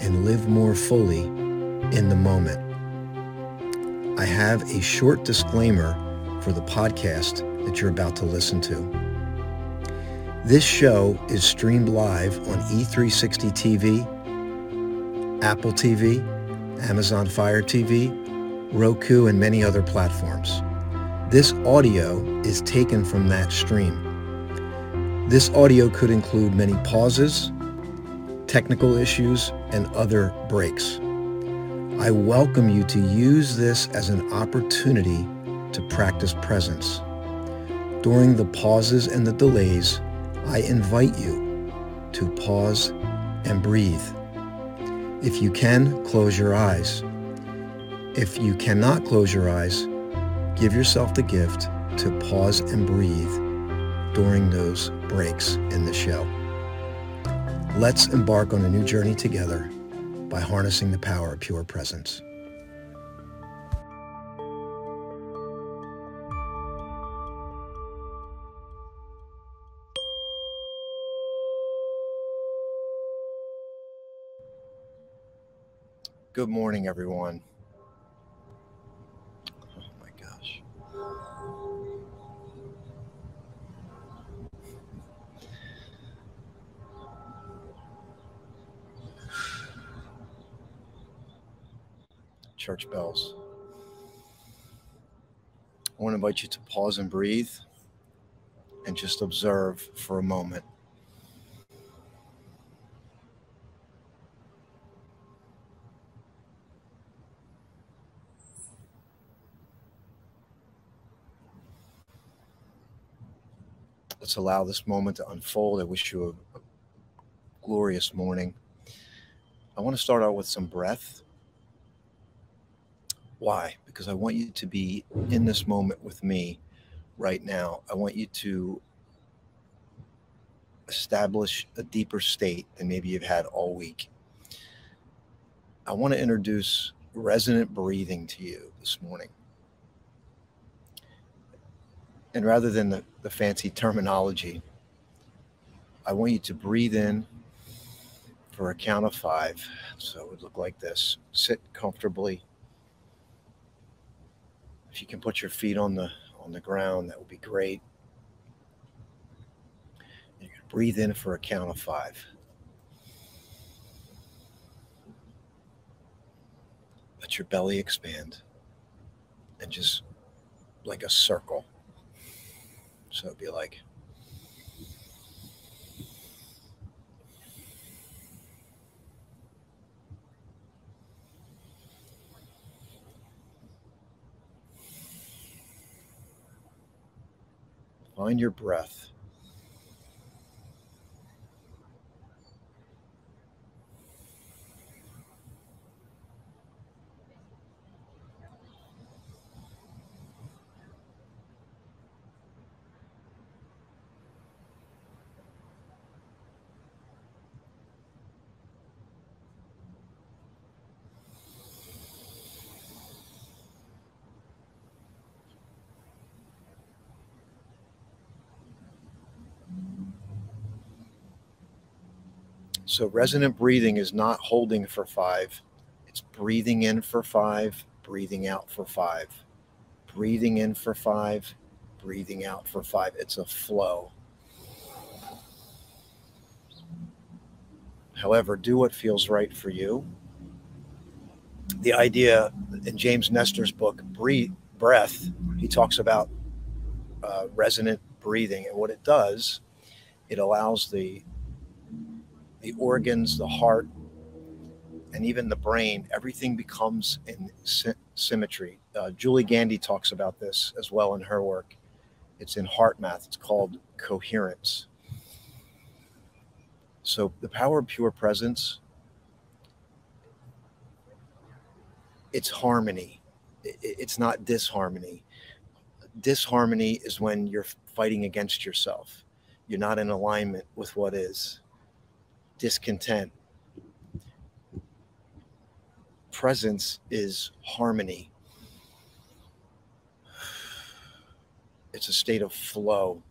and live more fully in the moment. I have a short disclaimer for the podcast that you're about to listen to. This show is streamed live on E360 TV, Apple TV, Amazon Fire TV, Roku, and many other platforms. This audio is taken from that stream. This audio could include many pauses, technical issues, and other breaks. I welcome you to use this as an opportunity to practice presence. During the pauses and the delays, I invite you to pause and breathe. If you can, close your eyes. If you cannot close your eyes, give yourself the gift to pause and breathe during those breaks in the show. Let's embark on a new journey together by harnessing the power of pure presence. Good morning, everyone. Church bells. I want to invite you to pause and breathe and just observe for a moment. Let's allow this moment to unfold. I wish you a, glorious morning. I want to start out with some breath. Why? Because I want you to be in this moment with me right now. I want you to establish a deeper state than maybe you've had all week. I want to introduce resonant breathing to you this morning. And rather than the, the fancy terminology, I want you to breathe in for a count of five. So it would look like this. Sit comfortably. If you can put your feet on the on the ground, that would be great. Going to breathe in for a count of five. Let your belly expand and just like a circle. So it'd be like Find your breath. So resonant breathing is not holding for five. It's breathing in for five, breathing out for five. Breathing in for five, breathing out for five. It's a flow. However, do what feels right for you. The idea in James Nestor's book, Breathe, Breath, he talks about uh, resonant breathing. And what it does, it allows the the organs, the heart, and even the brain, everything becomes in sy- symmetry. Uh, Julie Gandy talks about this as well in her work. It's in HeartMath, It's called coherence. So the power of pure presence it's harmony. It's not disharmony. Disharmony is when you're fighting against yourself. You're not in alignment with what is. Discontent. Presence is harmony. It's a state of flow.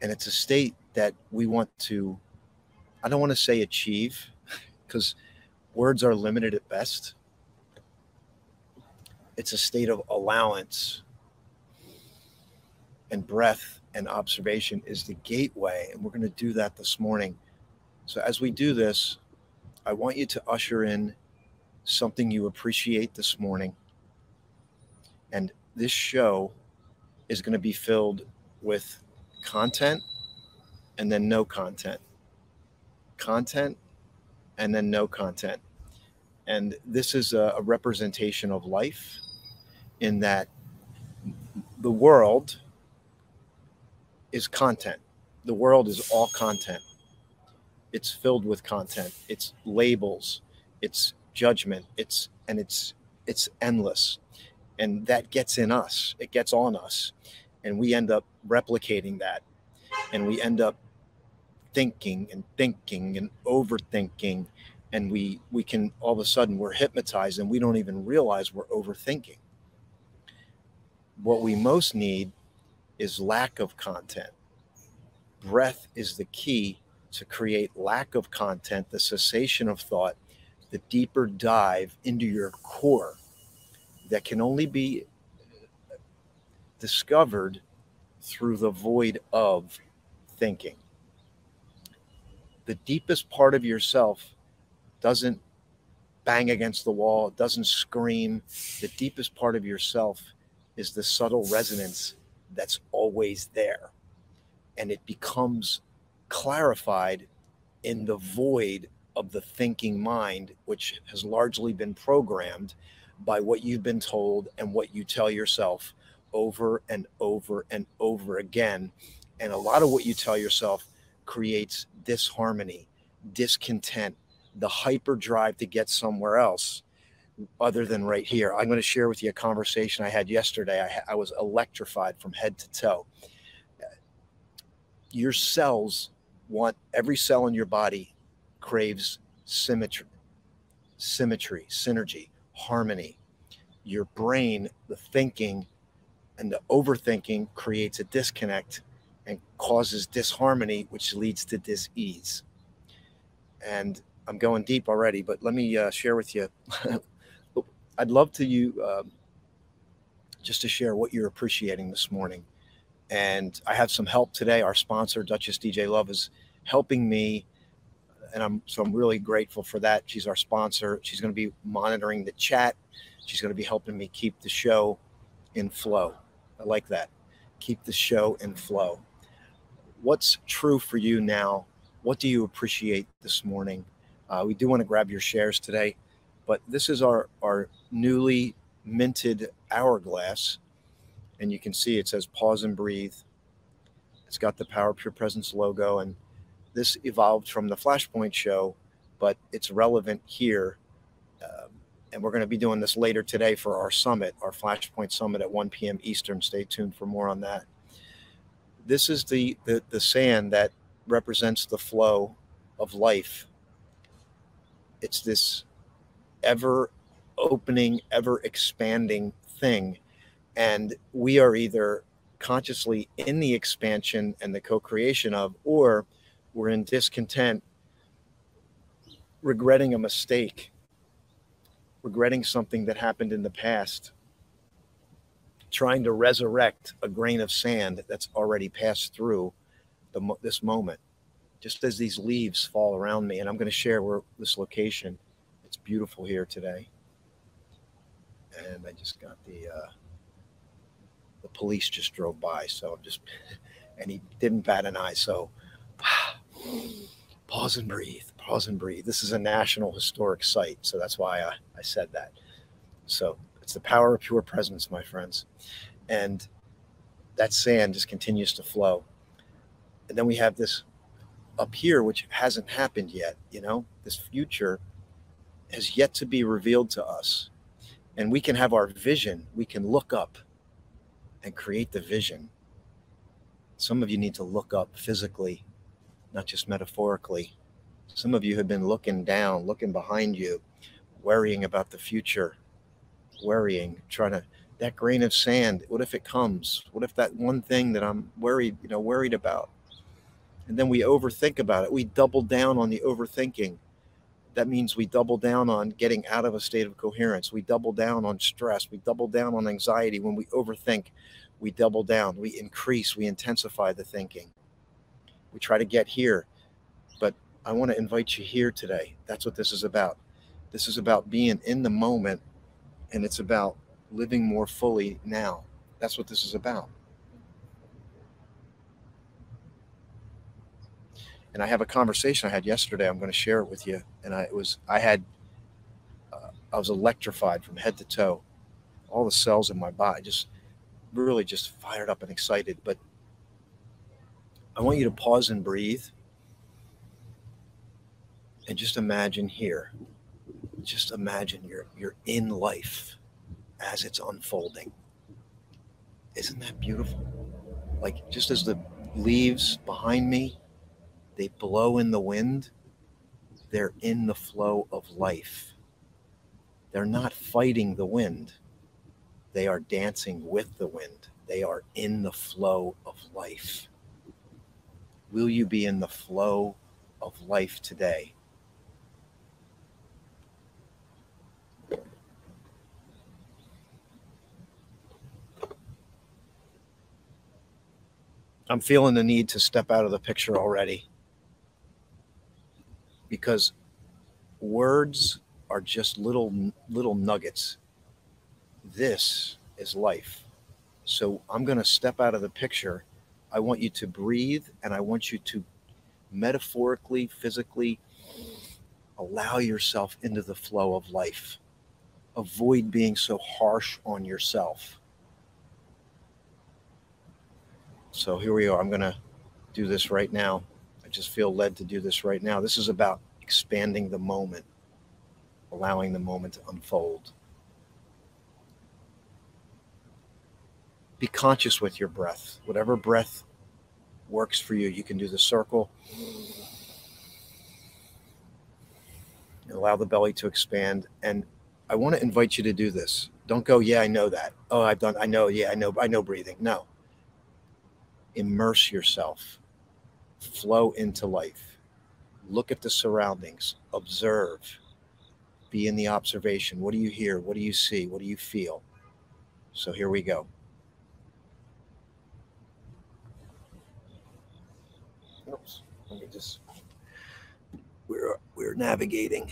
And it's a state that we want to, I don't want to say achieve, because words are limited at best. It's a state of allowance. And breath and observation is the gateway. And we're going to do that this morning. So, as we do this, I want you to usher in something you appreciate this morning. And this show is going to be filled with content and then no content. Content and then no content. And this is a, a representation of life in that the world is content. The world is all content. It's filled with content. It's labels. It's judgment. It's and it's it's endless. And that gets in us. It gets on us. And we end up replicating that. And we end up thinking and thinking and overthinking and we we can all of a sudden we're hypnotized and we don't even realize we're overthinking what we most need is lack of content breath is the key to create lack of content the cessation of thought the deeper dive into your core that can only be discovered through the void of thinking the deepest part of yourself doesn't bang against the wall, it doesn't scream. The deepest part of yourself is the subtle resonance that's always there. And it becomes clarified in the void of the thinking mind, which has largely been programmed by what you've been told and what you tell yourself over and over and over again. And a lot of what you tell yourself creates disharmony, discontent, the hyper drive to get somewhere else other than right here. I'm going to share with you a conversation I had yesterday. I, I was electrified from head to toe. Your cells want every cell in your body craves symmetry, symmetry, synergy, harmony. Your brain, the thinking, and the overthinking creates a disconnect and causes disharmony, which leads to dis-ease. And I'm going deep already, but let me uh, share with you. I'd love to you um, just to share what you're appreciating this morning. And I have some help today. Our sponsor, Duchess DJ Love, is helping me, and I'm so I'm really grateful for that. She's our sponsor. She's going to be monitoring the chat. She's going to be helping me keep the show in flow. I like that. Keep the show in flow what's true for you now? What do you appreciate this morning? Uh, we do want to grab your shares today, but this is our, our newly minted hourglass. And you can see it says pause and breathe. It's got the Power Pure Presence logo. And this evolved from the Flashpoint show, but it's relevant here. Um, and we're going to be doing this later today for our summit, our Flashpoint Summit at 1 p.m. Eastern. Stay tuned for more on that this is the, the, the sand that represents the flow of life. It's this ever opening, ever expanding thing. And we are either consciously in the expansion and the co creation of, or we're in discontent, regretting a mistake, regretting something that happened in the past, trying to resurrect a grain of sand that's already passed through the, this moment. Just as these leaves fall around me, and I'm going to share where this location. It's beautiful here today, and I just got the uh, police just drove by, so I'm just and he didn't bat an eye. So pause and breathe, pause and breathe. This is a national historic site, so that's why I, I said that. So it's the power of pure presence, my friends. And that sand just continues to flow. And then we have this up here, which hasn't happened yet, you know, this future has yet to be revealed to us. And we can have our vision. We can look up and create the vision. Some of you need to look up physically, not just metaphorically. Some of you have been looking down, looking behind you, worrying about the future, worrying, trying to that grain of sand. What if it comes? What if that one thing that I'm worried, you know, worried about? And then we overthink about it. We double down on the overthinking. That means we double down on getting out of a state of coherence. We double down on stress. We double down on anxiety. When we overthink, we double down. We increase, we intensify the thinking. We try to get here. But I want to invite you here today. That's what this is about. This is about being in the moment and it's about living more fully now. That's what this is about. And I have a conversation I had yesterday. I'm going to share it with you. And I was, I had, uh, I was electrified from head to toe. All the cells in my body just really just fired up and excited. But I want you to pause and breathe and just imagine here. Just imagine you're you're in life as it's unfolding. Isn't that beautiful? Like just as the leaves behind me, they blow in the wind, they're in the flow of life. They're not fighting the wind. They are dancing with the wind. They are in the flow of life. Will you be in the flow of life today? I'm feeling the need to step out of the picture already because words are just little little nuggets. This is life. So I'm going to step out of the picture. I want you to breathe and I want you to metaphorically, physically allow yourself into the flow of life. Avoid being so harsh on yourself. So here we are. I'm going to do this right now. Just feel led to do this right now. This is about expanding the moment, allowing the moment to unfold. Be conscious with your breath. Whatever breath works for you, you can do the circle. Allow the belly to expand. And I want to invite you to do this. Don't go, yeah, I know that. Oh, I've done, I know, yeah, I know, I know breathing. No immerse yourself, flow into life, look at the surroundings, observe, be in the observation. What do you hear? What do you see? What do you feel? So here we go. Oops, let me just, we're, we're navigating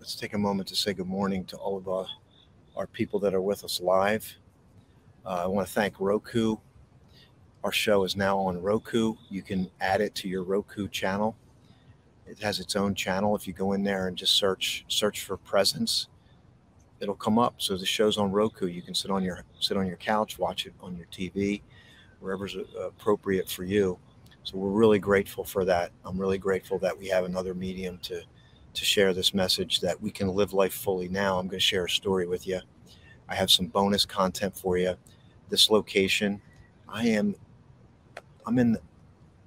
let's take a moment to say good morning to all of uh, our people that are with us live. Uh, I want to thank Roku. Our show is now on Roku. You can add it to your Roku channel. It has its own channel. If you go in there and just search search for presence, it'll come up. So the show's on Roku. You can sit on your sit on your couch, watch it on your TV, wherever's uh, appropriate for you. So we're really grateful for that. I'm really grateful that we have another medium to to share this message that we can live life fully now. I'm going to share a story with you. I have some bonus content for you. This location, I am I'm in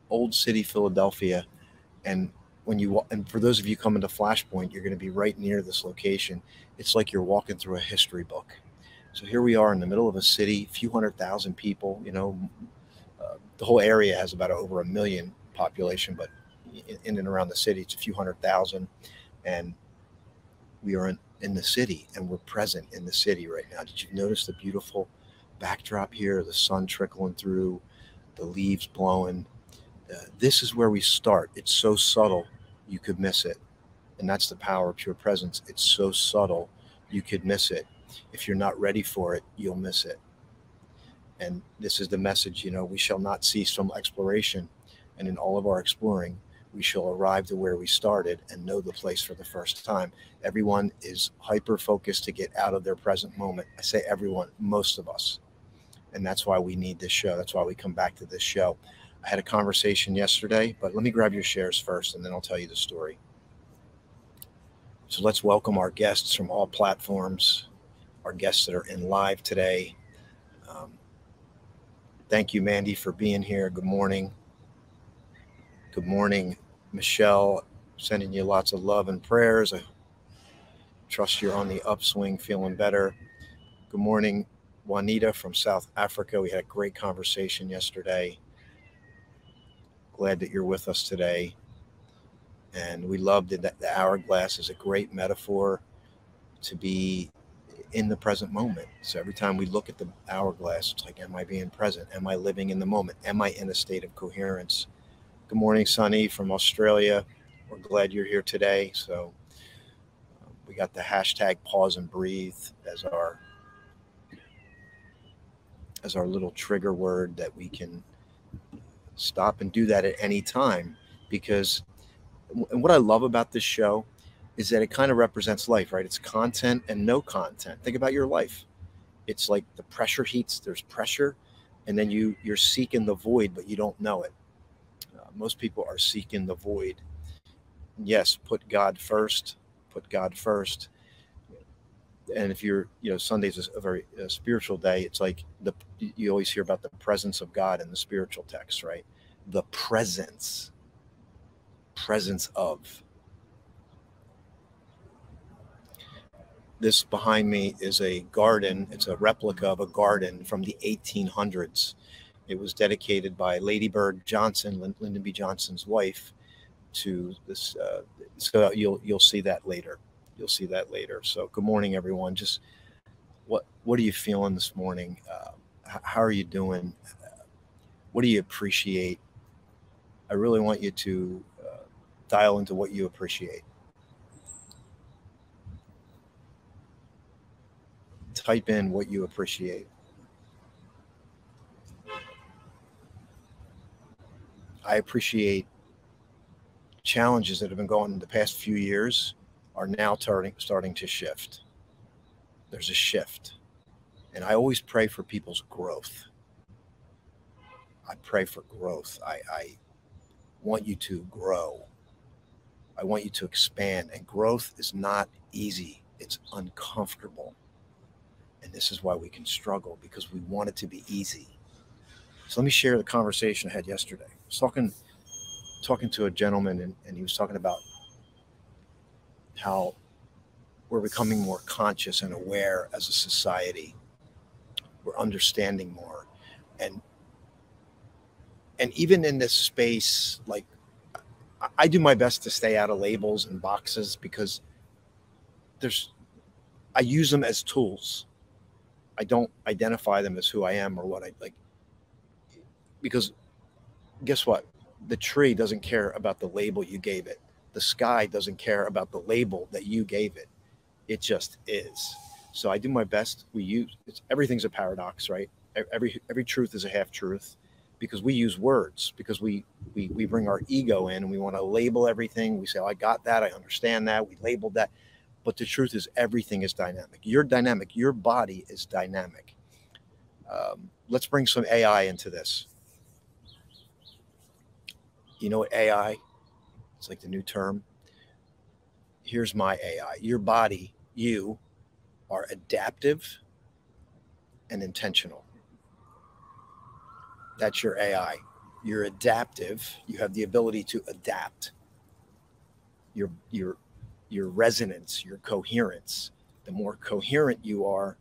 Old City, Philadelphia, and when you and for those of you coming to Flashpoint, you're going to be right near this location. It's like you're walking through a history book. So here we are in the middle of a city, a few hundred thousand people. You know, uh, the whole area has about over a million population, but in and around the city, it's a few hundred thousand, and we are in, in the city and we're present in the city right now. Did you notice the beautiful backdrop here? The sun trickling through, the leaves blowing. Uh, this is where we start. It's so subtle, you could miss it. And that's the power of pure presence. It's so subtle, you could miss it. If you're not ready for it, you'll miss it. And this is the message, you know, we shall not cease from exploration. And in all of our exploring, we shall arrive to where we started and know the place for the first time. Everyone is hyper focused to get out of their present moment. I say everyone, most of us. And that's why we need this show. That's why we come back to this show. I had a conversation yesterday, but let me grab your shares first and then I'll tell you the story. So let's welcome our guests from all platforms, our guests that are in live today. Um, thank you, Mandy, for being here. Good morning. Good morning, Michelle. Sending you lots of love and prayers. I trust you're on the upswing, feeling better. Good morning, Juanita from South Africa. We had a great conversation yesterday. Glad that you're with us today. And we loved that the hourglass is a great metaphor to be in the present moment. So every time we look at the hourglass, it's like, am I being present? Am I living in the moment? Am I in a state of coherence? Good morning, Sunny from Australia. We're glad you're here today. So uh, we got the hashtag pause and breathe as our as our little trigger word that we can stop and do that at any time because and what I love about this show is that it kind of represents life, right? It's content and no content. Think about your life. It's like the pressure heats, there's pressure, and then you you're seeking the void, but you don't know it. Most people are seeking the void. Yes, put God first, put God first. And if you're you know sunday's a very a spiritual day it's like the you always hear about the presence of god in the spiritual text right? The presence presence of. This behind me is a garden. It's a replica of a garden from the 1800s it was dedicated by lady bird johnson lyndon b johnson's wife to this uh, so you'll you'll see that later you'll see that later. So good morning, everyone. Just what what are you feeling this morning? Uh, how are you doing? what do you appreciate? I really want you to uh, dial into what you appreciate. Type in what you appreciate. I appreciate challenges that have been going in the past few years are now starting starting to shift. There's a shift. And I always pray for people's growth. I pray for growth. I, I want you to grow. I want you to expand. And growth is not easy, it's uncomfortable. And this is why we can struggle because we want it to be easy. So let me share the conversation I had yesterday. I was talking talking to a gentleman and, and he was talking about how we're becoming more conscious and aware as a society. We're understanding more. And and even in this space, like I do my best to stay out of labels and boxes because there's I use them as tools. I don't identify them as who I am or what I like because guess what? The tree doesn't care about the label you gave it The sky doesn't care about the label that you gave it. It just is. So I do my best. We use everything's a paradox, right? Every every truth is a half truth because we use words because we we we bring our ego in and we want to label everything. We say, oh, "I got that. I understand that." We labeled that. But the truth is, everything is dynamic. You're dynamic. Your body is dynamic. Um, let's bring some AI into this. You know what AI? It's like the new term. Here's my AI. Your body, you are adaptive and intentional. That's your AI. You're adaptive. You have the ability to adapt. Your your your resonance, your coherence. The more coherent you are,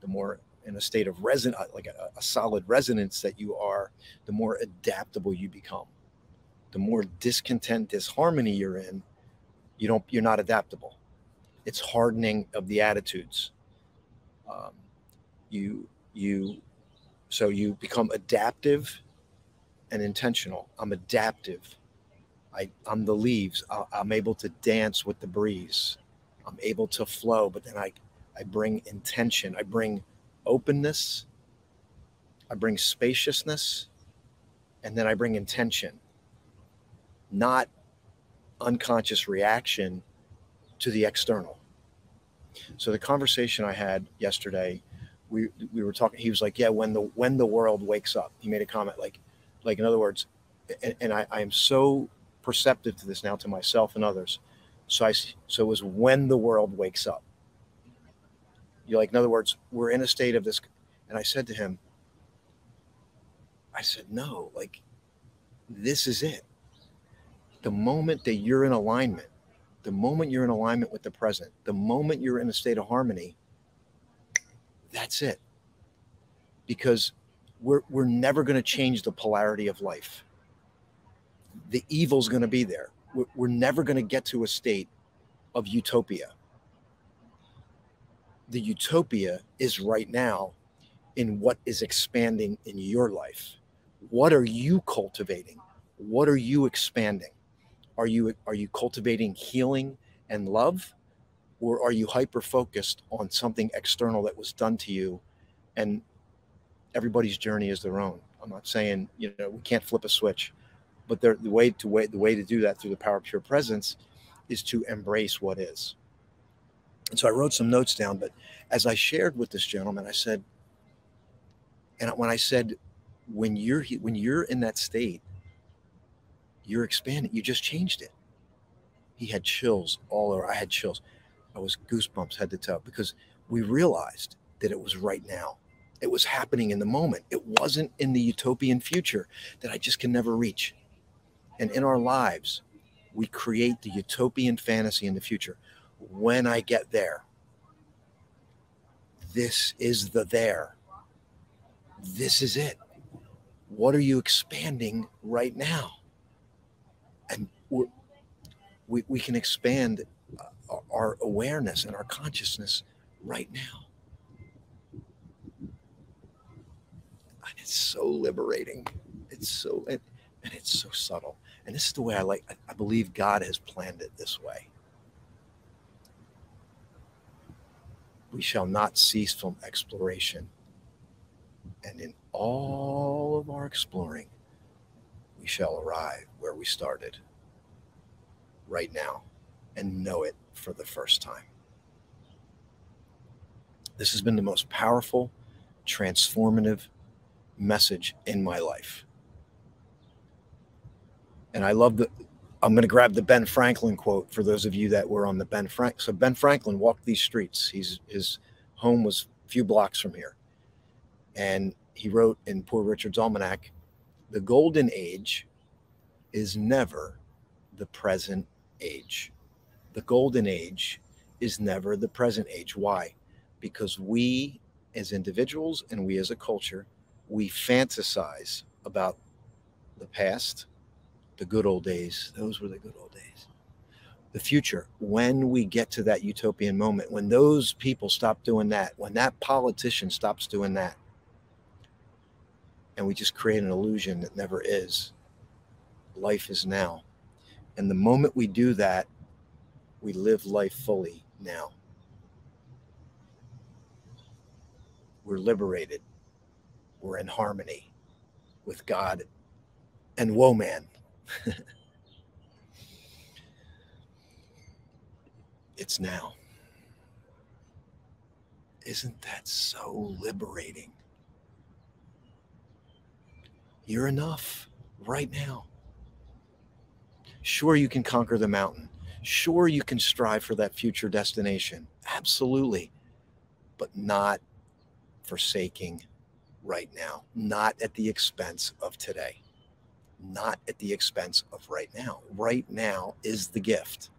the more in a state of resonance, like a, a solid resonance that you are, the more adaptable you become. The more discontent, disharmony you're in, you don't, you're not adaptable. It's hardening of the attitudes. Um, you, you, so you become adaptive and intentional. I'm adaptive. I, I'm the leaves. I, I'm able to dance with the breeze. I'm able to flow, but then I, I bring intention. I bring openness, I bring spaciousness, and then I bring intention, not unconscious reaction to the external. So the conversation I had yesterday, we we were talking. He was like, "Yeah, when the when the world wakes up." He made a comment like, like in other words, and, and I, I am so perceptive to this now to myself and others. So I so it was when the world wakes up. You're like, in other words, we're in a state of this. And I said to him, I said, no, like, this is it. The moment that you're in alignment, the moment you're in alignment with the present, the moment you're in a state of harmony, that's it. Because we're, we're never going to change the polarity of life. The evil's going to be there. We're, we're never going to get to a state of utopia the utopia is right now in what is expanding in your life. What are you cultivating? What are you expanding? Are you are you cultivating healing and love or are you hyper focused on something external that was done to you and everybody's journey is their own. I'm not saying, you know, we can't flip a switch, but the way to way the way to do that through the power of pure presence is to embrace what is. And so I wrote some notes down. But as I shared with this gentleman, I said, and when I said, when you're when you're in that state, you're expanding. You just changed it. He had chills all over. I had chills. I was goosebumps head to toe because we realized that it was right now. It was happening in the moment. It wasn't in the utopian future that I just can never reach. And in our lives, we create the utopian fantasy in the future when I get there. This is the there. This is it. What are you expanding right now? We, we can expand uh, our awareness and our consciousness right now. And it's so liberating. It's so, and, and it's so subtle. And this is the way I like, I believe God has planned it this way. we shall not cease from exploration. And in all of our exploring, we shall arrive where we started right now and know it for the first time. This has been the most powerful, transformative message in my life. And I love the I'm going to grab the Ben Franklin quote for those of you that were on the Ben Frank. So Ben Franklin walked these streets. He's his home was a few blocks from here, and he wrote in Poor Richard's Almanac, "The golden age is never the present age. The golden age is never the present age. Why? Because we as individuals and we as a culture, we fantasize about the past." the good old days. Those were the good old days. The future, when we get to that utopian moment, when those people stop doing that, when that politician stops doing that, and we just create an illusion that never is, life is now. And the moment we do that, we live life fully now. We're liberated. We're in harmony with God and woe man. it's now. Isn't that so liberating? You're enough right now. Sure, you can conquer the mountain. Sure, you can strive for that future destination. Absolutely. But not forsaking right now, not at the expense of today, not at the expense of right now. Right now is the gift.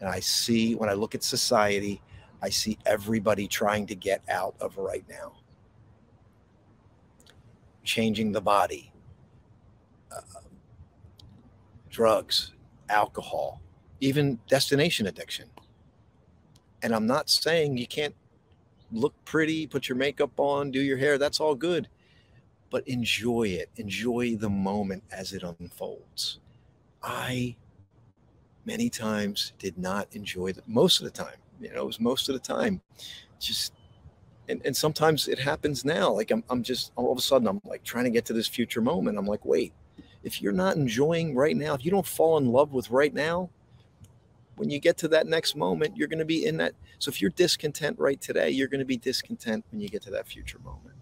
And I see, when I look at society, I see everybody trying to get out of right now. Changing the body, uh, drugs, alcohol, even destination addiction. And I'm not saying you can't look pretty, put your makeup on, do your hair. That's all good. But enjoy it. Enjoy the moment as it unfolds. I many times did not enjoy the most of the time. You know, it was most of the time just and, and sometimes it happens now. Like I'm I'm just all of a sudden I'm like trying to get to this future moment. I'm like, wait, if you're not enjoying right now, if you don't fall in love with right now, when you get to that next moment, you're going to be in that. So if you're discontent right today, you're going to be discontent when you get to that future moment.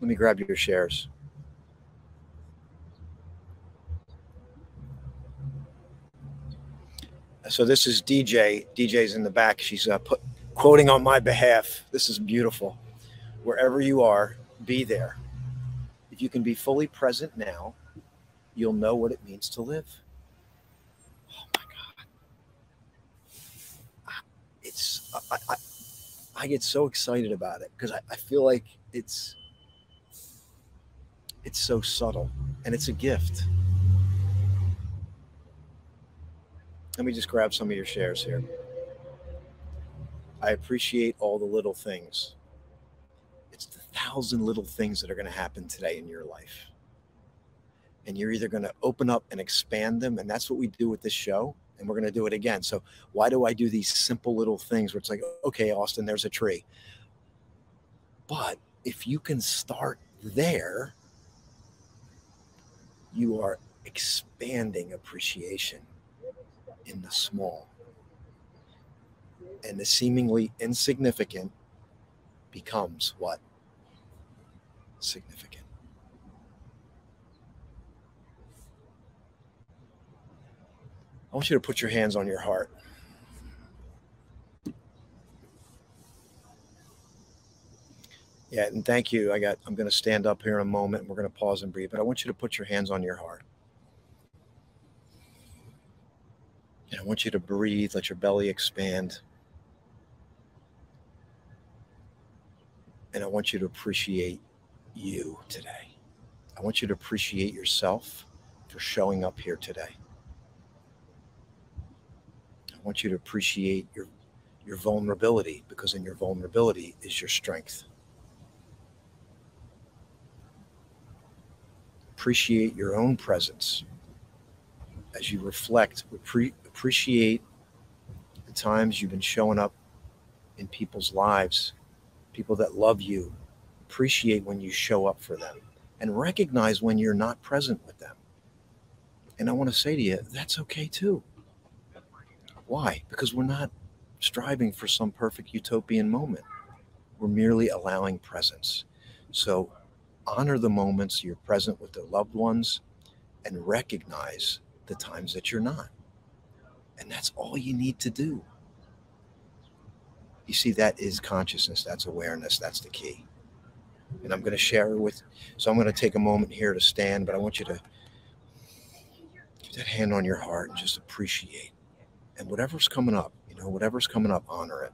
Let me grab your shares. So this is DJ. DJ's in the back. She's uh, put, quoting on my behalf. This is beautiful. Wherever you are, be there. If you can be fully present now, you'll know what it means to live. Oh my God. It's, I, I, I get so excited about it because I, I feel like it's, it's so subtle and it's a gift. Let me just grab some of your shares here. I appreciate all the little things. Thousand little things that are going to happen today in your life. And you're either going to open up and expand them and that's what we do with this show and we're going to do it again. So why do i do these simple little things where it's like okay austin there's a tree. But if you can start there you are expanding appreciation in the small. And the seemingly insignificant becomes what significant I want you to put your hands on your heart. Yeah, and thank you. I got I'm going to stand up here in a moment we're going to pause and breathe, but I want you to put your hands on your heart. And I want you to breathe, let your belly expand. And I want you to appreciate you today. I want you to appreciate yourself for showing up here today I want you to appreciate your your vulnerability because in your vulnerability is your strength. Appreciate your own presence as you reflect, appreciate the times you've been showing up in people's lives, people that love you. Appreciate when you show up for them and recognize when you're not present with them. And I want to say to you, that's okay too. Why? Because we're not striving for some perfect utopian moment. We're merely allowing presence. So honor the moments you're present with the loved ones and recognize the times that you're not. And that's all you need to do. You see, that is consciousness, that's awareness, that's the key. And I'm going to share with, so I'm going to take a moment here to stand, but I want you to keep that hand on your heart and just appreciate and whatever's coming up, you know, whatever's coming up, honor it.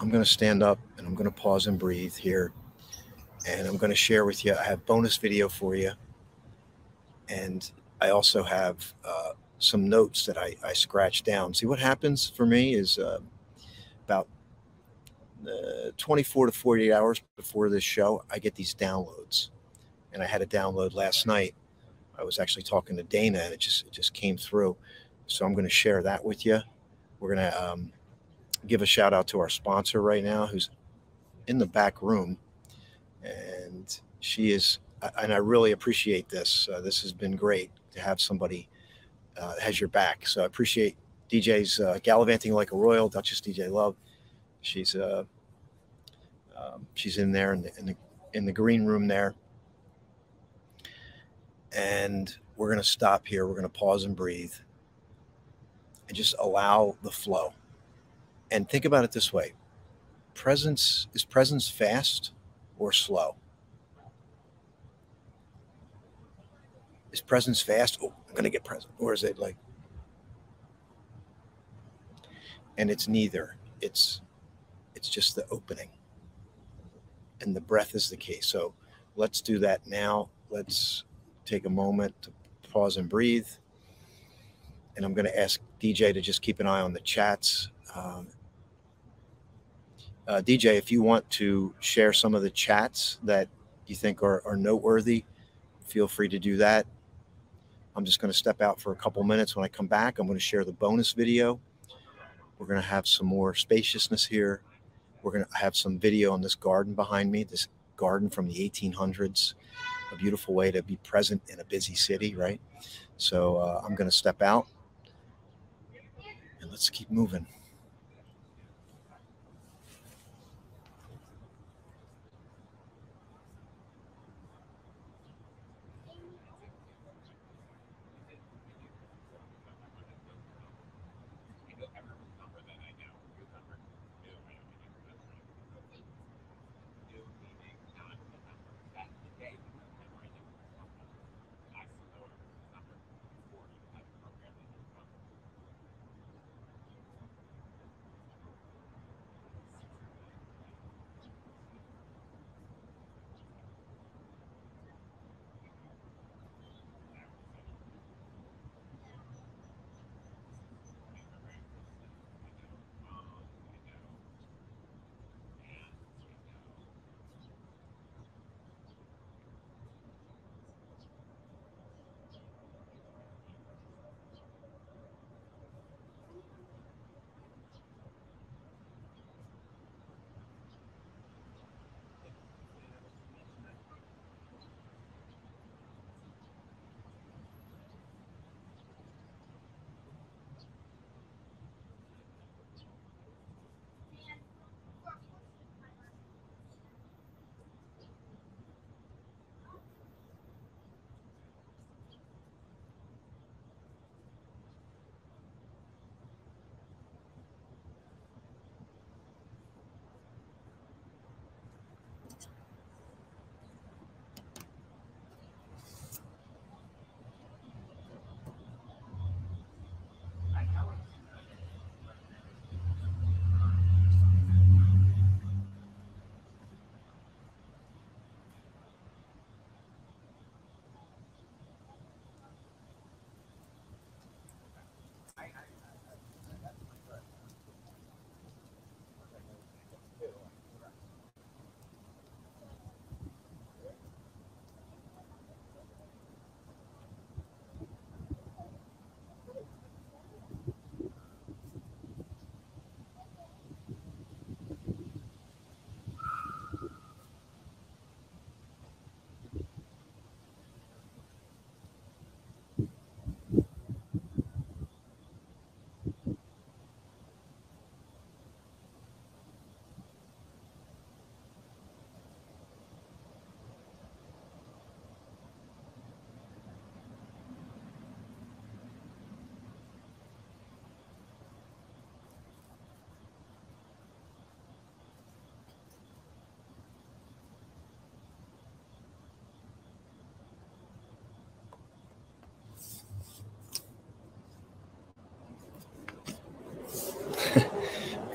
I'm going to stand up and I'm going to pause and breathe here. And I'm going to share with you. I have bonus video for you. And I also have uh, some notes that I, I scratched down. See what happens for me is uh, about uh, 24 to 48 hours before this show, I get these downloads, and I had a download last night. I was actually talking to Dana, and it just it just came through. So I'm going to share that with you. We're going to um, give a shout out to our sponsor right now, who's in the back room, and she is. And I really appreciate this. Uh, this has been great to have somebody uh, has your back. So I appreciate DJ's uh, gallivanting like a royal, Duchess DJ Love. She's uh, um, she's in there in the, in the in the green room there, and we're to stop here. We're to pause and breathe, and just allow the flow. And think about it this way: presence is presence fast or slow? Is presence fast? Oh, I'm going to get present. Or is it like, and it's neither. It's, it's just the opening. And the breath is the key. So let's do that now. Let's take a moment to pause and breathe. And I'm going to ask DJ to just keep an eye on the chats. Um, uh, DJ, if you want to share some of the chats that you think are, are noteworthy, feel free to do that. I'm just going to step out for a couple minutes. When I come back, I'm going to share the bonus video. We're going to have some more spaciousness here. We're going to have some video on this garden behind me, this garden from the 1800s, a beautiful way to be present in a busy city, right? So uh, I'm going to step out and let's keep moving.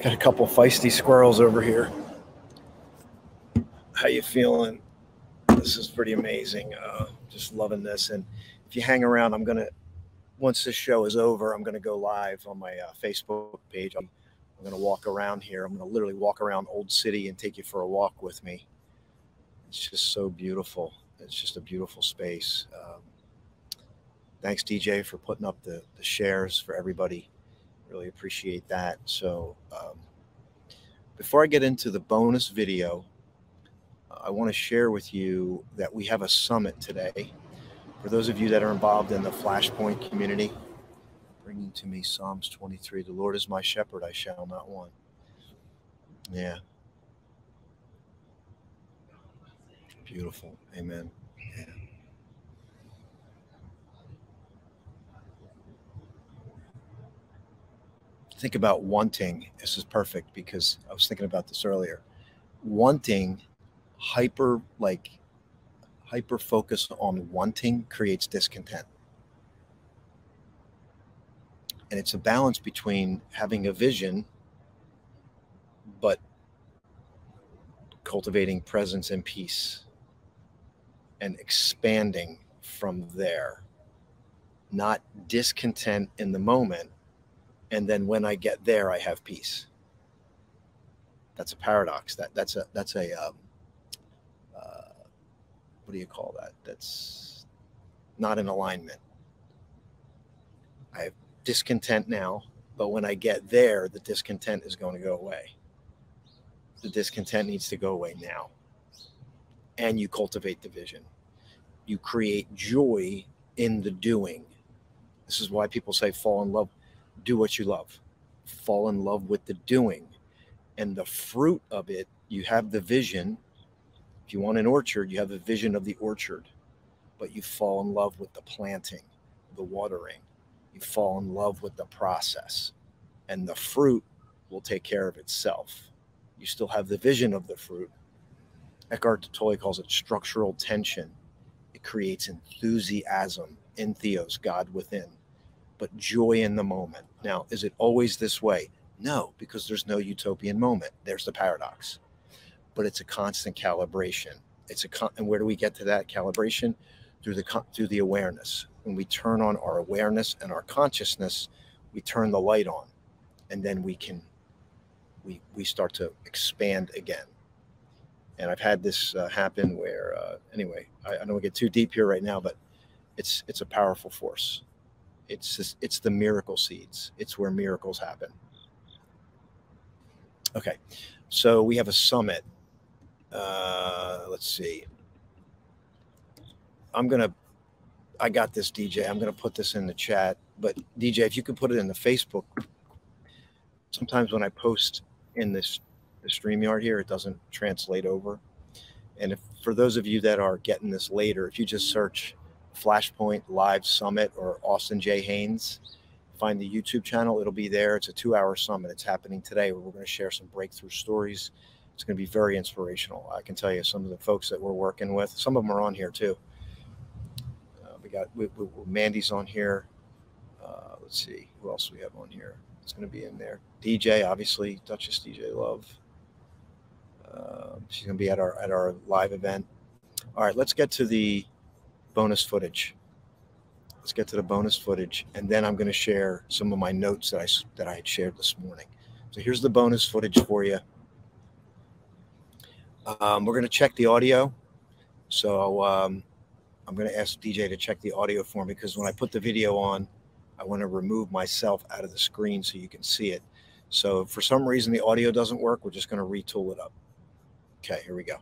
Got a couple feisty squirrels over here. How you feeling? This is pretty amazing. Uh, just loving this. And if you hang around, I'm gonna once this show is over, I'm to go live on my uh, Facebook page. I'm, I'm to walk around here. I'm to literally walk around Old City and take you for a walk with me. It's just so beautiful. It's just a beautiful space. Um, thanks, DJ, for putting up the, the shares for everybody. Really appreciate that. So, um, before I get into the bonus video, I want to share with you that we have a summit today. For those of you that are involved in the Flashpoint community, bringing to me Psalms 23 The Lord is my shepherd, I shall not want. Yeah. Beautiful. Amen. Think about wanting. This is perfect because I was thinking about this earlier. Wanting hyper like hyper focus on wanting creates discontent. And it's a balance between having a vision, but cultivating presence and peace and expanding from there, not discontent in the moment. And then when I get there, I have peace. That's a paradox. That that's a that's a um, what do you call that? That's not in alignment. I have discontent now, but when I get there, the discontent is going to go away. The discontent needs to go away now. And you cultivate the vision. You create joy in the doing. This is why people say fall in love, do what you love. Fall in love with the doing. And the fruit of it, you have the vision, if you want an orchard, you have a vision of the orchard, but you fall in love with the planting, the watering. You fall in love with the process, and the fruit will take care of itself. You still have the vision of the fruit. Eckhart Tolle calls it structural tension. It creates enthusiasm in Theos, God within, but joy in the moment. Now, is it always this way? No, because there's no utopian moment. There's the paradox but it's a constant calibration. It's a con- and where do we get to that calibration? Through the through the awareness. When we turn on our awareness and our consciousness, we turn the light on, and then we can we we start to expand again. And I've had this uh, happen where uh, anyway, I, I don't want to get too deep here right now, but it's it's a powerful force. It's just, it's the miracle seeds. It's where miracles happen. Okay, so we have a summit uh, let's see. I'm gonna. I got this, DJ. I'm gonna put this in the chat. But DJ, if you could put it in the Facebook. Sometimes when I post in this the StreamYard here, it doesn't translate over. And if for those of you that are getting this later, if you just search Flashpoint Live Summit or Austin J. Haynes, find the YouTube channel. It'll be there. It's a two-hour summit. It's happening today. Where we're going to share some breakthrough stories it's going to be very inspirational. I can tell you some of the folks that we're working with. Some of them are on here too. Uh, we got we, we, Mandy's on here. Uh, let's see who else we have on here. It's going to be in there. DJ, obviously, Duchess DJ Love. Uh, she's going to be at our at our live event. All right, let's get to the bonus footage. Let's get to the bonus footage, and then I'm going to share some of my notes that I that I had shared this morning. So here's the bonus footage for you. Um, we're going to check the audio. So um, I'm going to ask DJ to check the audio for me because when I put the video on, I want to remove myself out of the screen so you can see it. So for some reason the audio doesn't work, we're just going to retool it up. Okay, here we go.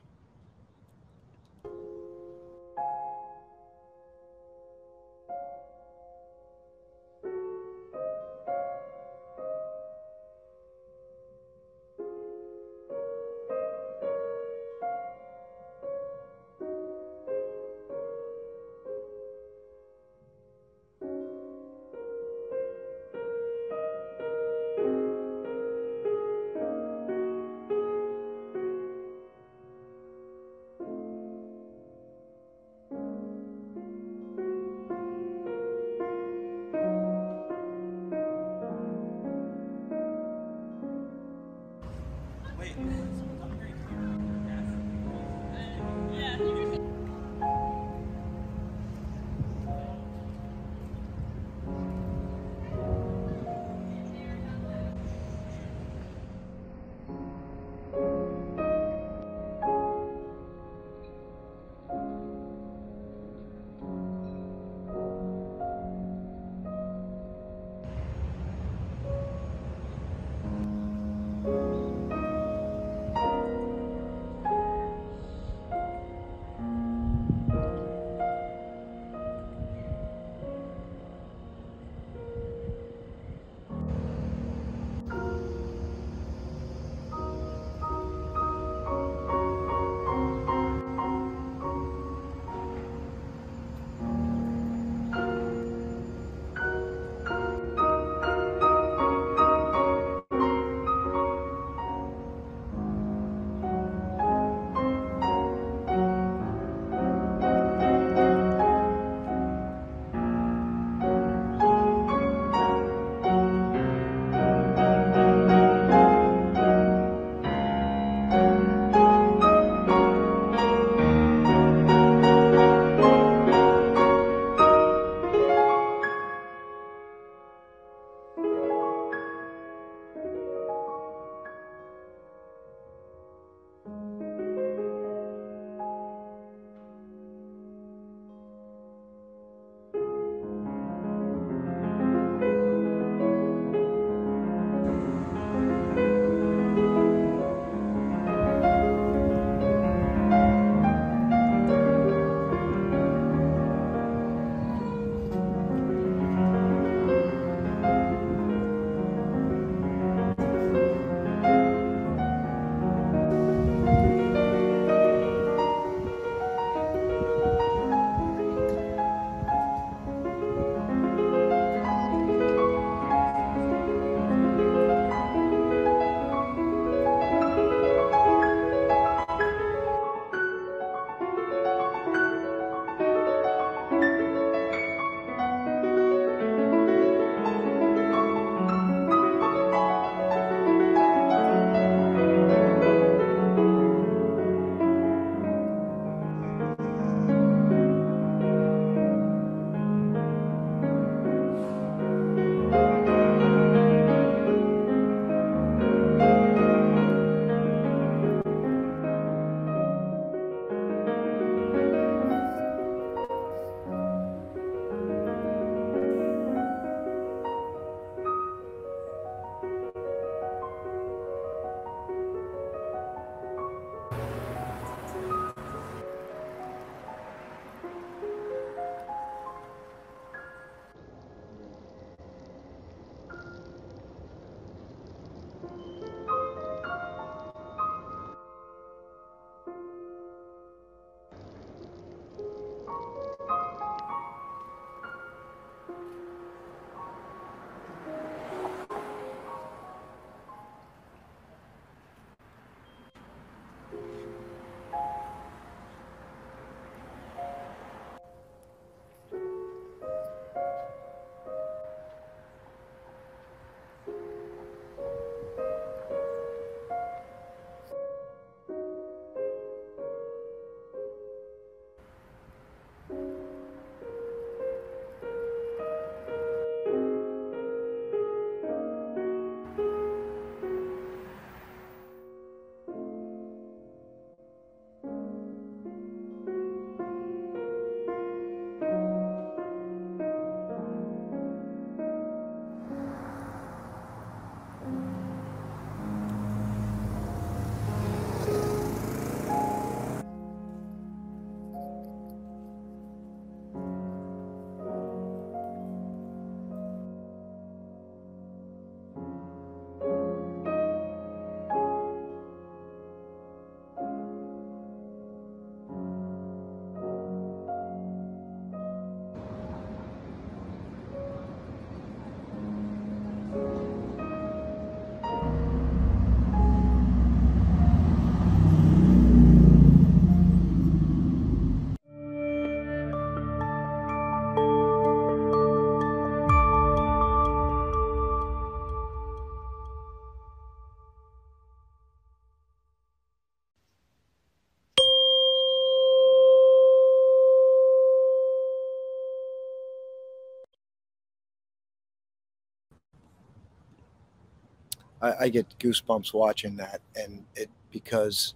I, I get goosebumps watching that, and it because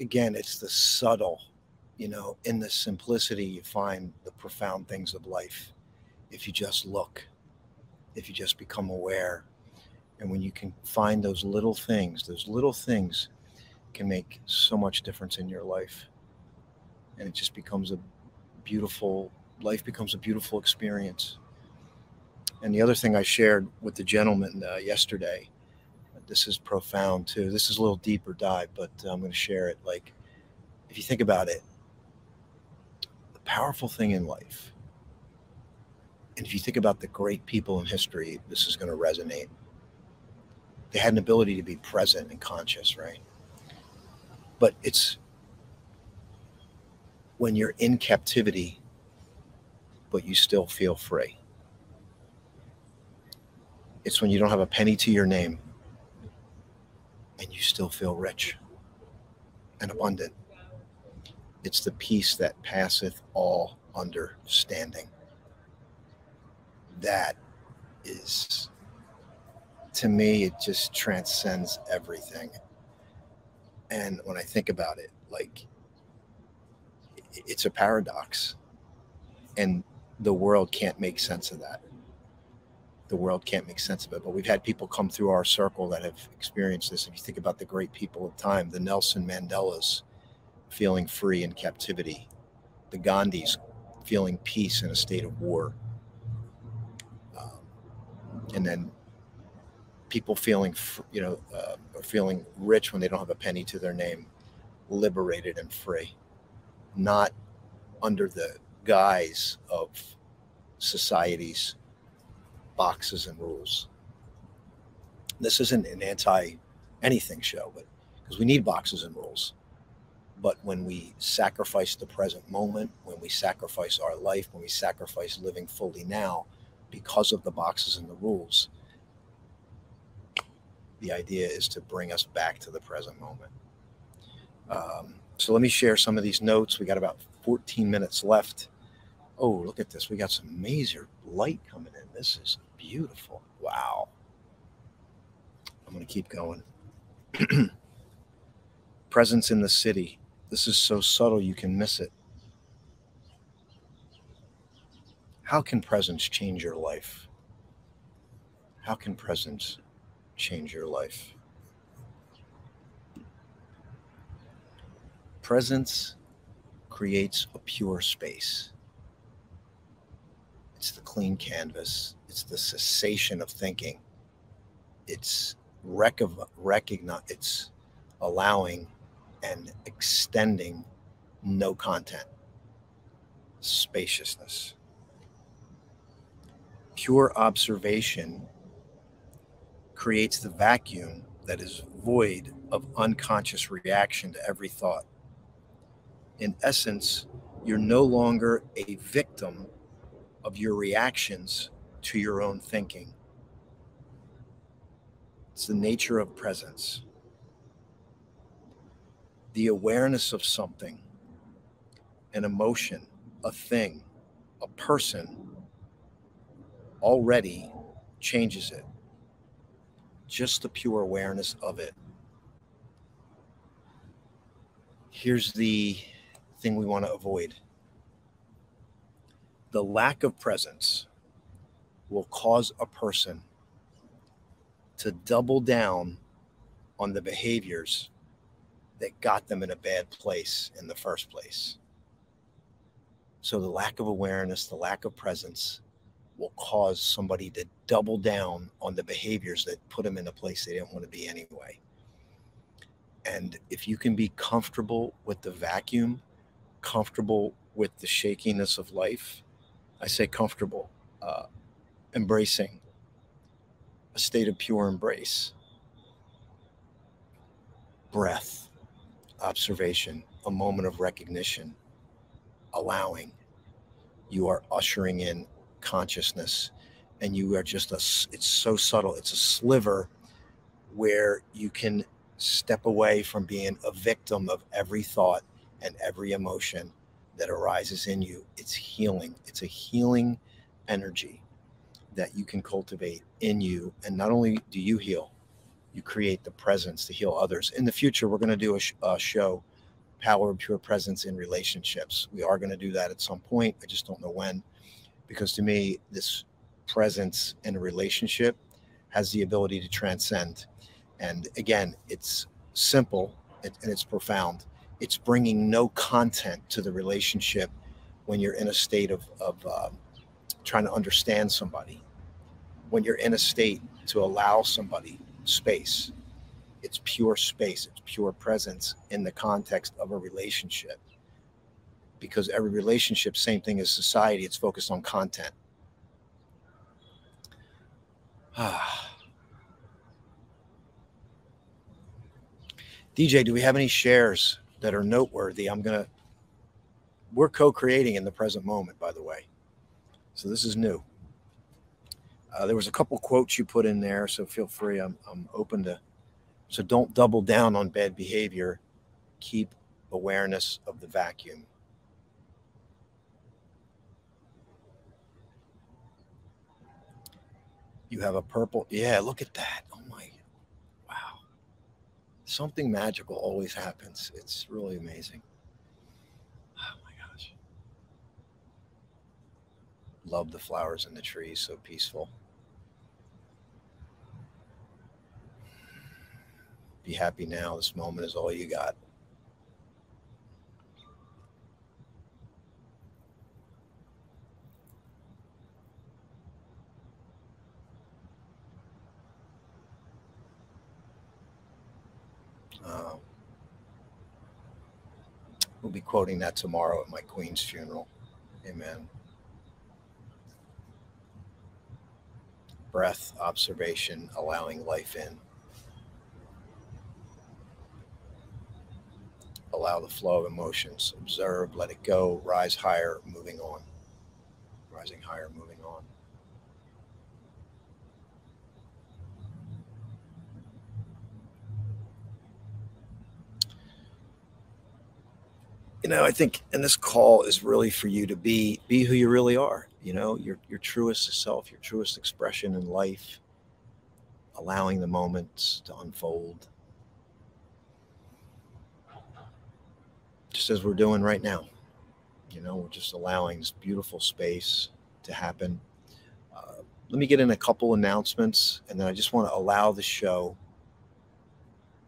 again, it's the subtle, you know, in the simplicity you find the profound things of life. If you just look, if you just become aware, and when you can find those little things, those little things can make so much difference in your life, and it just becomes a beautiful life becomes a beautiful experience. And the other thing I shared with the gentleman uh, yesterday, this is profound too. This is a little deeper dive, but uh, I'm going to share it. Like, if you think about it, the powerful thing in life, and if you think about the great people in history, this is going to resonate. They had an ability to be present and conscious, right? But it's when you're in captivity, but you still feel free. It's when you don't have a penny to your name and you still feel rich and abundant. It's the peace that passeth all understanding. That is, to me, it just transcends everything. And when I think about it, like, it's a paradox. And the world can't make sense of that. The world can't make sense of it. But we've had people come through our circle that have experienced this. If you think about the great people of time, the Nelson Mandelas feeling free in captivity, the Gandhis feeling peace in a state of war, um, and then people feeling, you know, uh, feeling rich when they don't have a penny to their name, liberated and free, not under the guise of society's boxes and rules. This isn't an anti anything show, but because we need boxes and rules. But when we sacrifice the present moment, when we sacrifice our life, when we sacrifice living fully now because of the boxes and the rules, the idea is to bring us back to the present moment. Um, so let me share some of these notes. We got about 14 minutes left. Oh, look at this. We got some major light coming in. This is beautiful. Wow. I'm going to keep going. Presence in the city. This is so subtle you can miss it. How can presence change your life? How can presence change your life? Presence creates a pure space. It's the clean canvas. It's the cessation of thinking. It's rec- recognize. It's allowing and extending no content. Spaciousness. Pure observation creates the vacuum that is void of unconscious reaction to every thought. In essence, you're no longer a victim of your reactions to your own thinking. It's the nature of presence. The awareness of something, an emotion, a thing, a person already changes it. Just the pure awareness of it. Here's the thing we want to avoid the lack of presence will cause a person to double down on the behaviors that got them in a bad place in the first place. So, the lack of awareness, the lack of presence will cause somebody to double down on the behaviors that put them in a place they didn't want to be anyway. And if you can be comfortable with the vacuum, comfortable with the shakiness of life, I say comfortable, uh, embracing a state of pure embrace, breath, observation, a moment of recognition, allowing. You are ushering in consciousness, and you are just a, it's so subtle, it's a sliver where you can step away from being a victim of every thought and every emotion that arises in you. It's healing. It's a healing energy that you can cultivate in you. And not only do you heal, you create the presence to heal others. In the future, we're going to do a, sh- a show, Power of Pure Presence in Relationships. We are going to do that at some point. I just don't know when, because to me, this presence in a relationship has the ability to transcend. And again, it's simple and it's profound. It's bringing no content to the relationship when you're in a state of, of um, trying to understand somebody, when you're in a state to allow somebody space. It's pure space, it's pure presence in the context of a relationship. Because every relationship, same thing as society, it's focused on content. Ah. DJ, do we have any shares that are noteworthy? I'm going to, we're co creating in the present moment, by the way. So this is new. Uh, there was a couple quotes you put in there, so feel free. I'm, I'm open to. So don't double down on bad behavior. Keep awareness of the vacuum. You have a purple. Yeah, look at that. Something magical always happens. It's really amazing. Oh my gosh. Love the flowers and the trees. So peaceful. Be happy now. This moment is all you got. Um, we'll be quoting that tomorrow at my queen's funeral. Amen. Breath, observation, allowing life in. allow the flow of emotions, observe, let it go, rise higher, moving on. Rising higher, moving on. You know, I think, and this call is really for you to be be who you really are. You know, your your truest self, your truest expression in life, allowing the moments to unfold just as we're doing right now. You know, we're just allowing this beautiful space to happen. Uh, let me get in a couple announcements, and then I just want to allow the show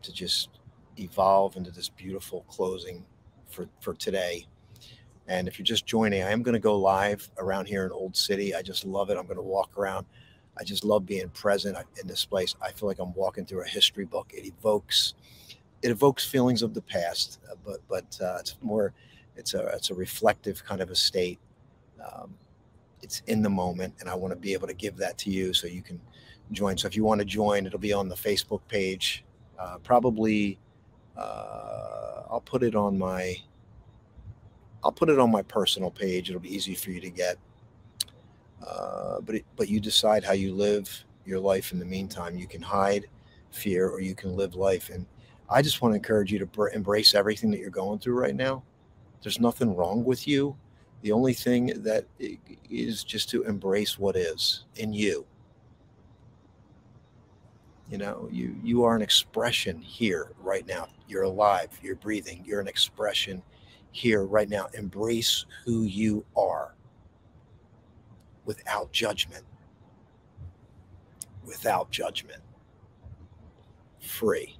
to just evolve into this beautiful closing for, for today. And if you're just joining, I am going to go live around here in Old City. I just love it. I'm going to walk around. I just love being present in this place. I feel like I'm walking through a history book. It evokes it evokes feelings of the past, uh, but but uh, it's more it's a it's a reflective kind of a state. Um, it's in the moment, and I want to be able to give that to you so you can join. So if you want to join, it'll be on the Facebook page. Uh, probably, uh, I'll put it on my. I'll put it on my personal page. It'll be easy for you to get. Uh, but it, but you decide how you live your life. In the meantime, you can hide fear, or you can live life and I just want to encourage you to br- embrace everything that you're going through right now. There's nothing wrong with you. The only thing that is just to embrace what is in you. You know, you you are an expression here right now. You're alive, you're breathing, you're an expression here right now. Embrace who you are without judgment. Without judgment. Free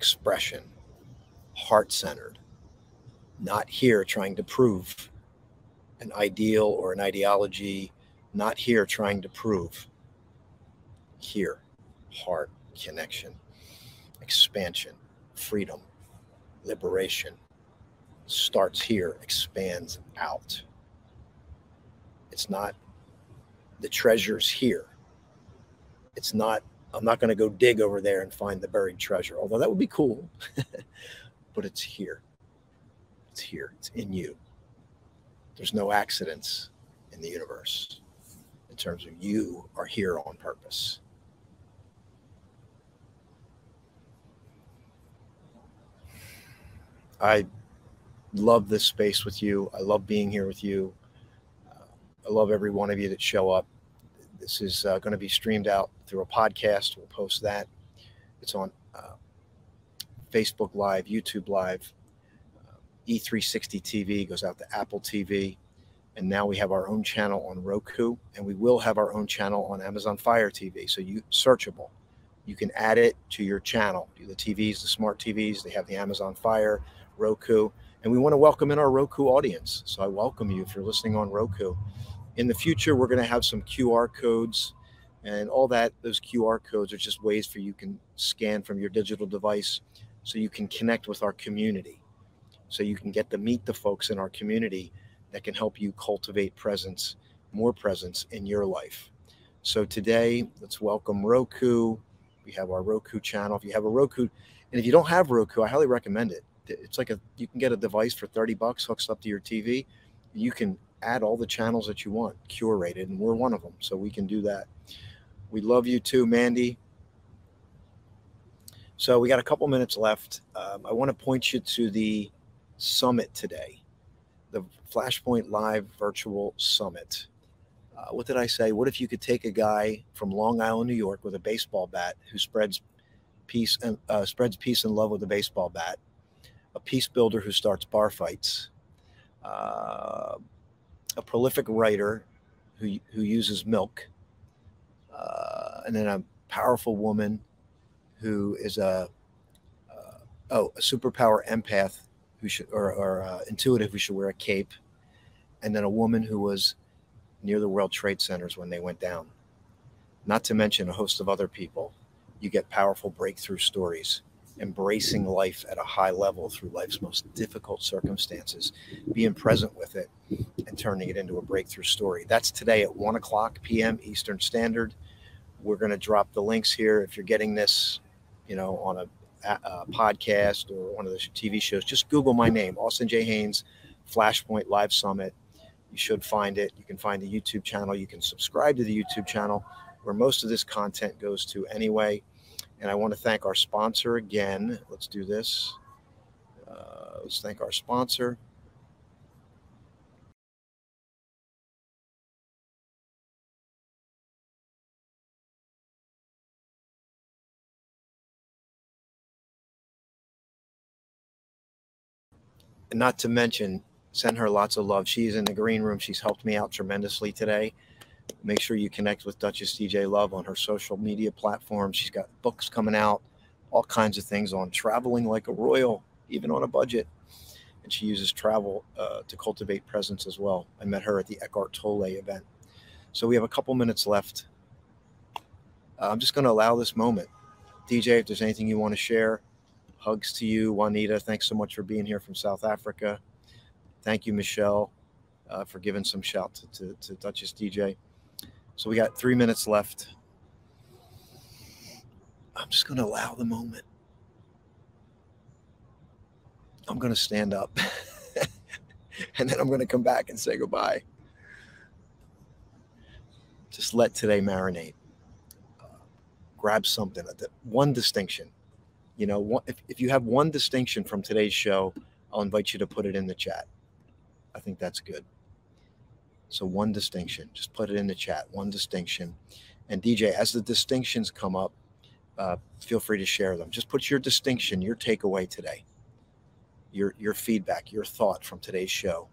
expression, heart centered, not here trying to prove an ideal or an ideology, not here trying to prove. Here, heart connection, expansion, freedom, liberation starts here, expands out. It's not the treasures here. It's not I'm not going to go dig over there and find the buried treasure, although that would be cool. but it's here. It's here. It's in you. There's no accidents in the universe in terms of you are here on purpose. I love this space with you. I love being here with you. Uh, I love every one of you that show up this is uh, going to be streamed out through a podcast. We'll post that. It's on uh, Facebook Live, YouTube Live, uh, E360 TV goes out to Apple TV. And now we have our own channel on Roku, and we will have our own channel on Amazon Fire TV. So you searchable. You can add it to your channel. The TVs, the smart TVs, they have the Amazon Fire, Roku, and we want to welcome in our Roku audience. So I welcome you if you're listening on Roku. In the future, we're going to have some QR codes and all that. Those QR codes are just ways for you can scan from your digital device so you can connect with our community. So you can get to meet the folks in our community that can help you cultivate presence, more presence in your life. So today, let's welcome Roku. We have our Roku channel. If you have a Roku, and if you don't have Roku, I highly recommend it. It's like a you can get a device for 30 bucks hooks up to your TV. You can add all the channels that you want, curated, and we're one of them. So we can do that. We love you too, Mandy. So we got a couple minutes left. Um, I want to point you to the summit today, the Flashpoint Live Virtual Summit. Uh, what did I say? What if you could take a guy from Long Island, New York, with a baseball bat who spreads peace and uh, spreads peace and love with a baseball bat, a peace builder who starts bar fights, uh, a prolific writer who who uses milk, uh, and then a powerful woman who is a uh, oh a superpower empath who should or, or uh, intuitive who should wear a cape, and then a woman who was near the World Trade Centers when they went down. Not to mention a host of other people. You get powerful breakthrough stories, embracing life at a high level through life's most difficult circumstances, being present with it, and turning it into a breakthrough story. That's today at 1 o'clock p.m. Eastern Standard. We're going to drop the links here. If you're getting this, you know, on a, a podcast or one of the TV shows, just Google my name, Austin J. Haynes, Flashpoint Live Summit you should find it. You can find the YouTube channel. You can subscribe to the YouTube channel where most of this content goes to anyway. And I want to thank our sponsor again. Let's do this. Uh, let's thank our sponsor. And not to mention Send her lots of love. She's in the green room. She's helped me out tremendously today. Make sure you connect with Duchess DJ Love on her social media platforms. She's got books coming out, all kinds of things on traveling like a royal, even on a budget. And she uses travel uh, to cultivate presence as well. I met her at the Eckhart Tolle event. So we have a couple minutes left. Uh, I'm just going to allow this moment. DJ, if there's anything you want to share, hugs to you. Juanita, thanks so much for being here from South Africa. Thank you, Michelle, uh, for giving some shout to, to, to Duchess DJ. So we got three minutes left. I'm just going to allow the moment. I'm going to stand up and then I'm going to come back and say goodbye. Just let today marinate. Uh, grab something. One distinction. You know, one, if, if you have one distinction from today's show, I'll invite you to put it in the chat. I think that's good. So one distinction, just put it in the chat. One distinction, and DJ, as the distinctions come up, uh, feel free to share them. Just put your distinction, your takeaway today, your your feedback, your thought from today's show.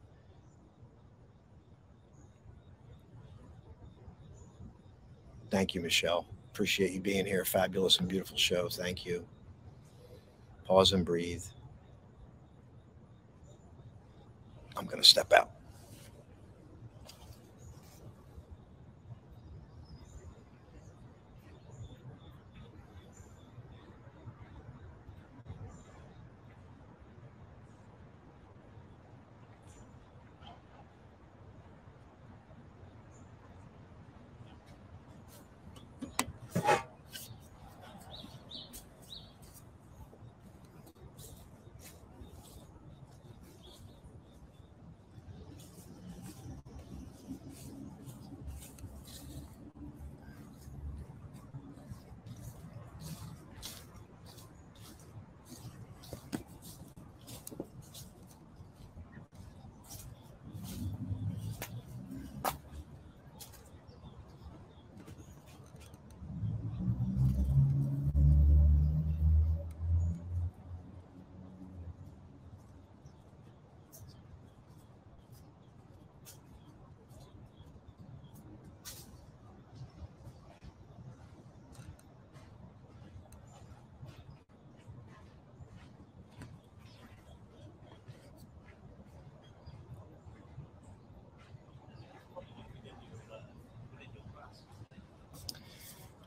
Thank you, Michelle. Appreciate you being here. Fabulous and beautiful show. Thank you. Pause and breathe. I'm going to step out.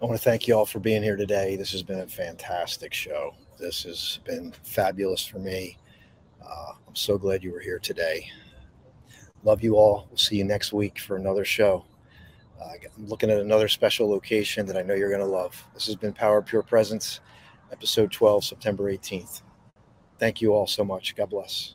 I want to thank you all for being here today. This has been a fantastic show. This has been fabulous for me. Uh, I'm so glad you were here today. Love you all. We'll see you next week for another show. Uh, I'm looking at another special location that I know you're going to love. This has been Power Pure Presence, episode 12, September 18th. Thank you all so much. God bless.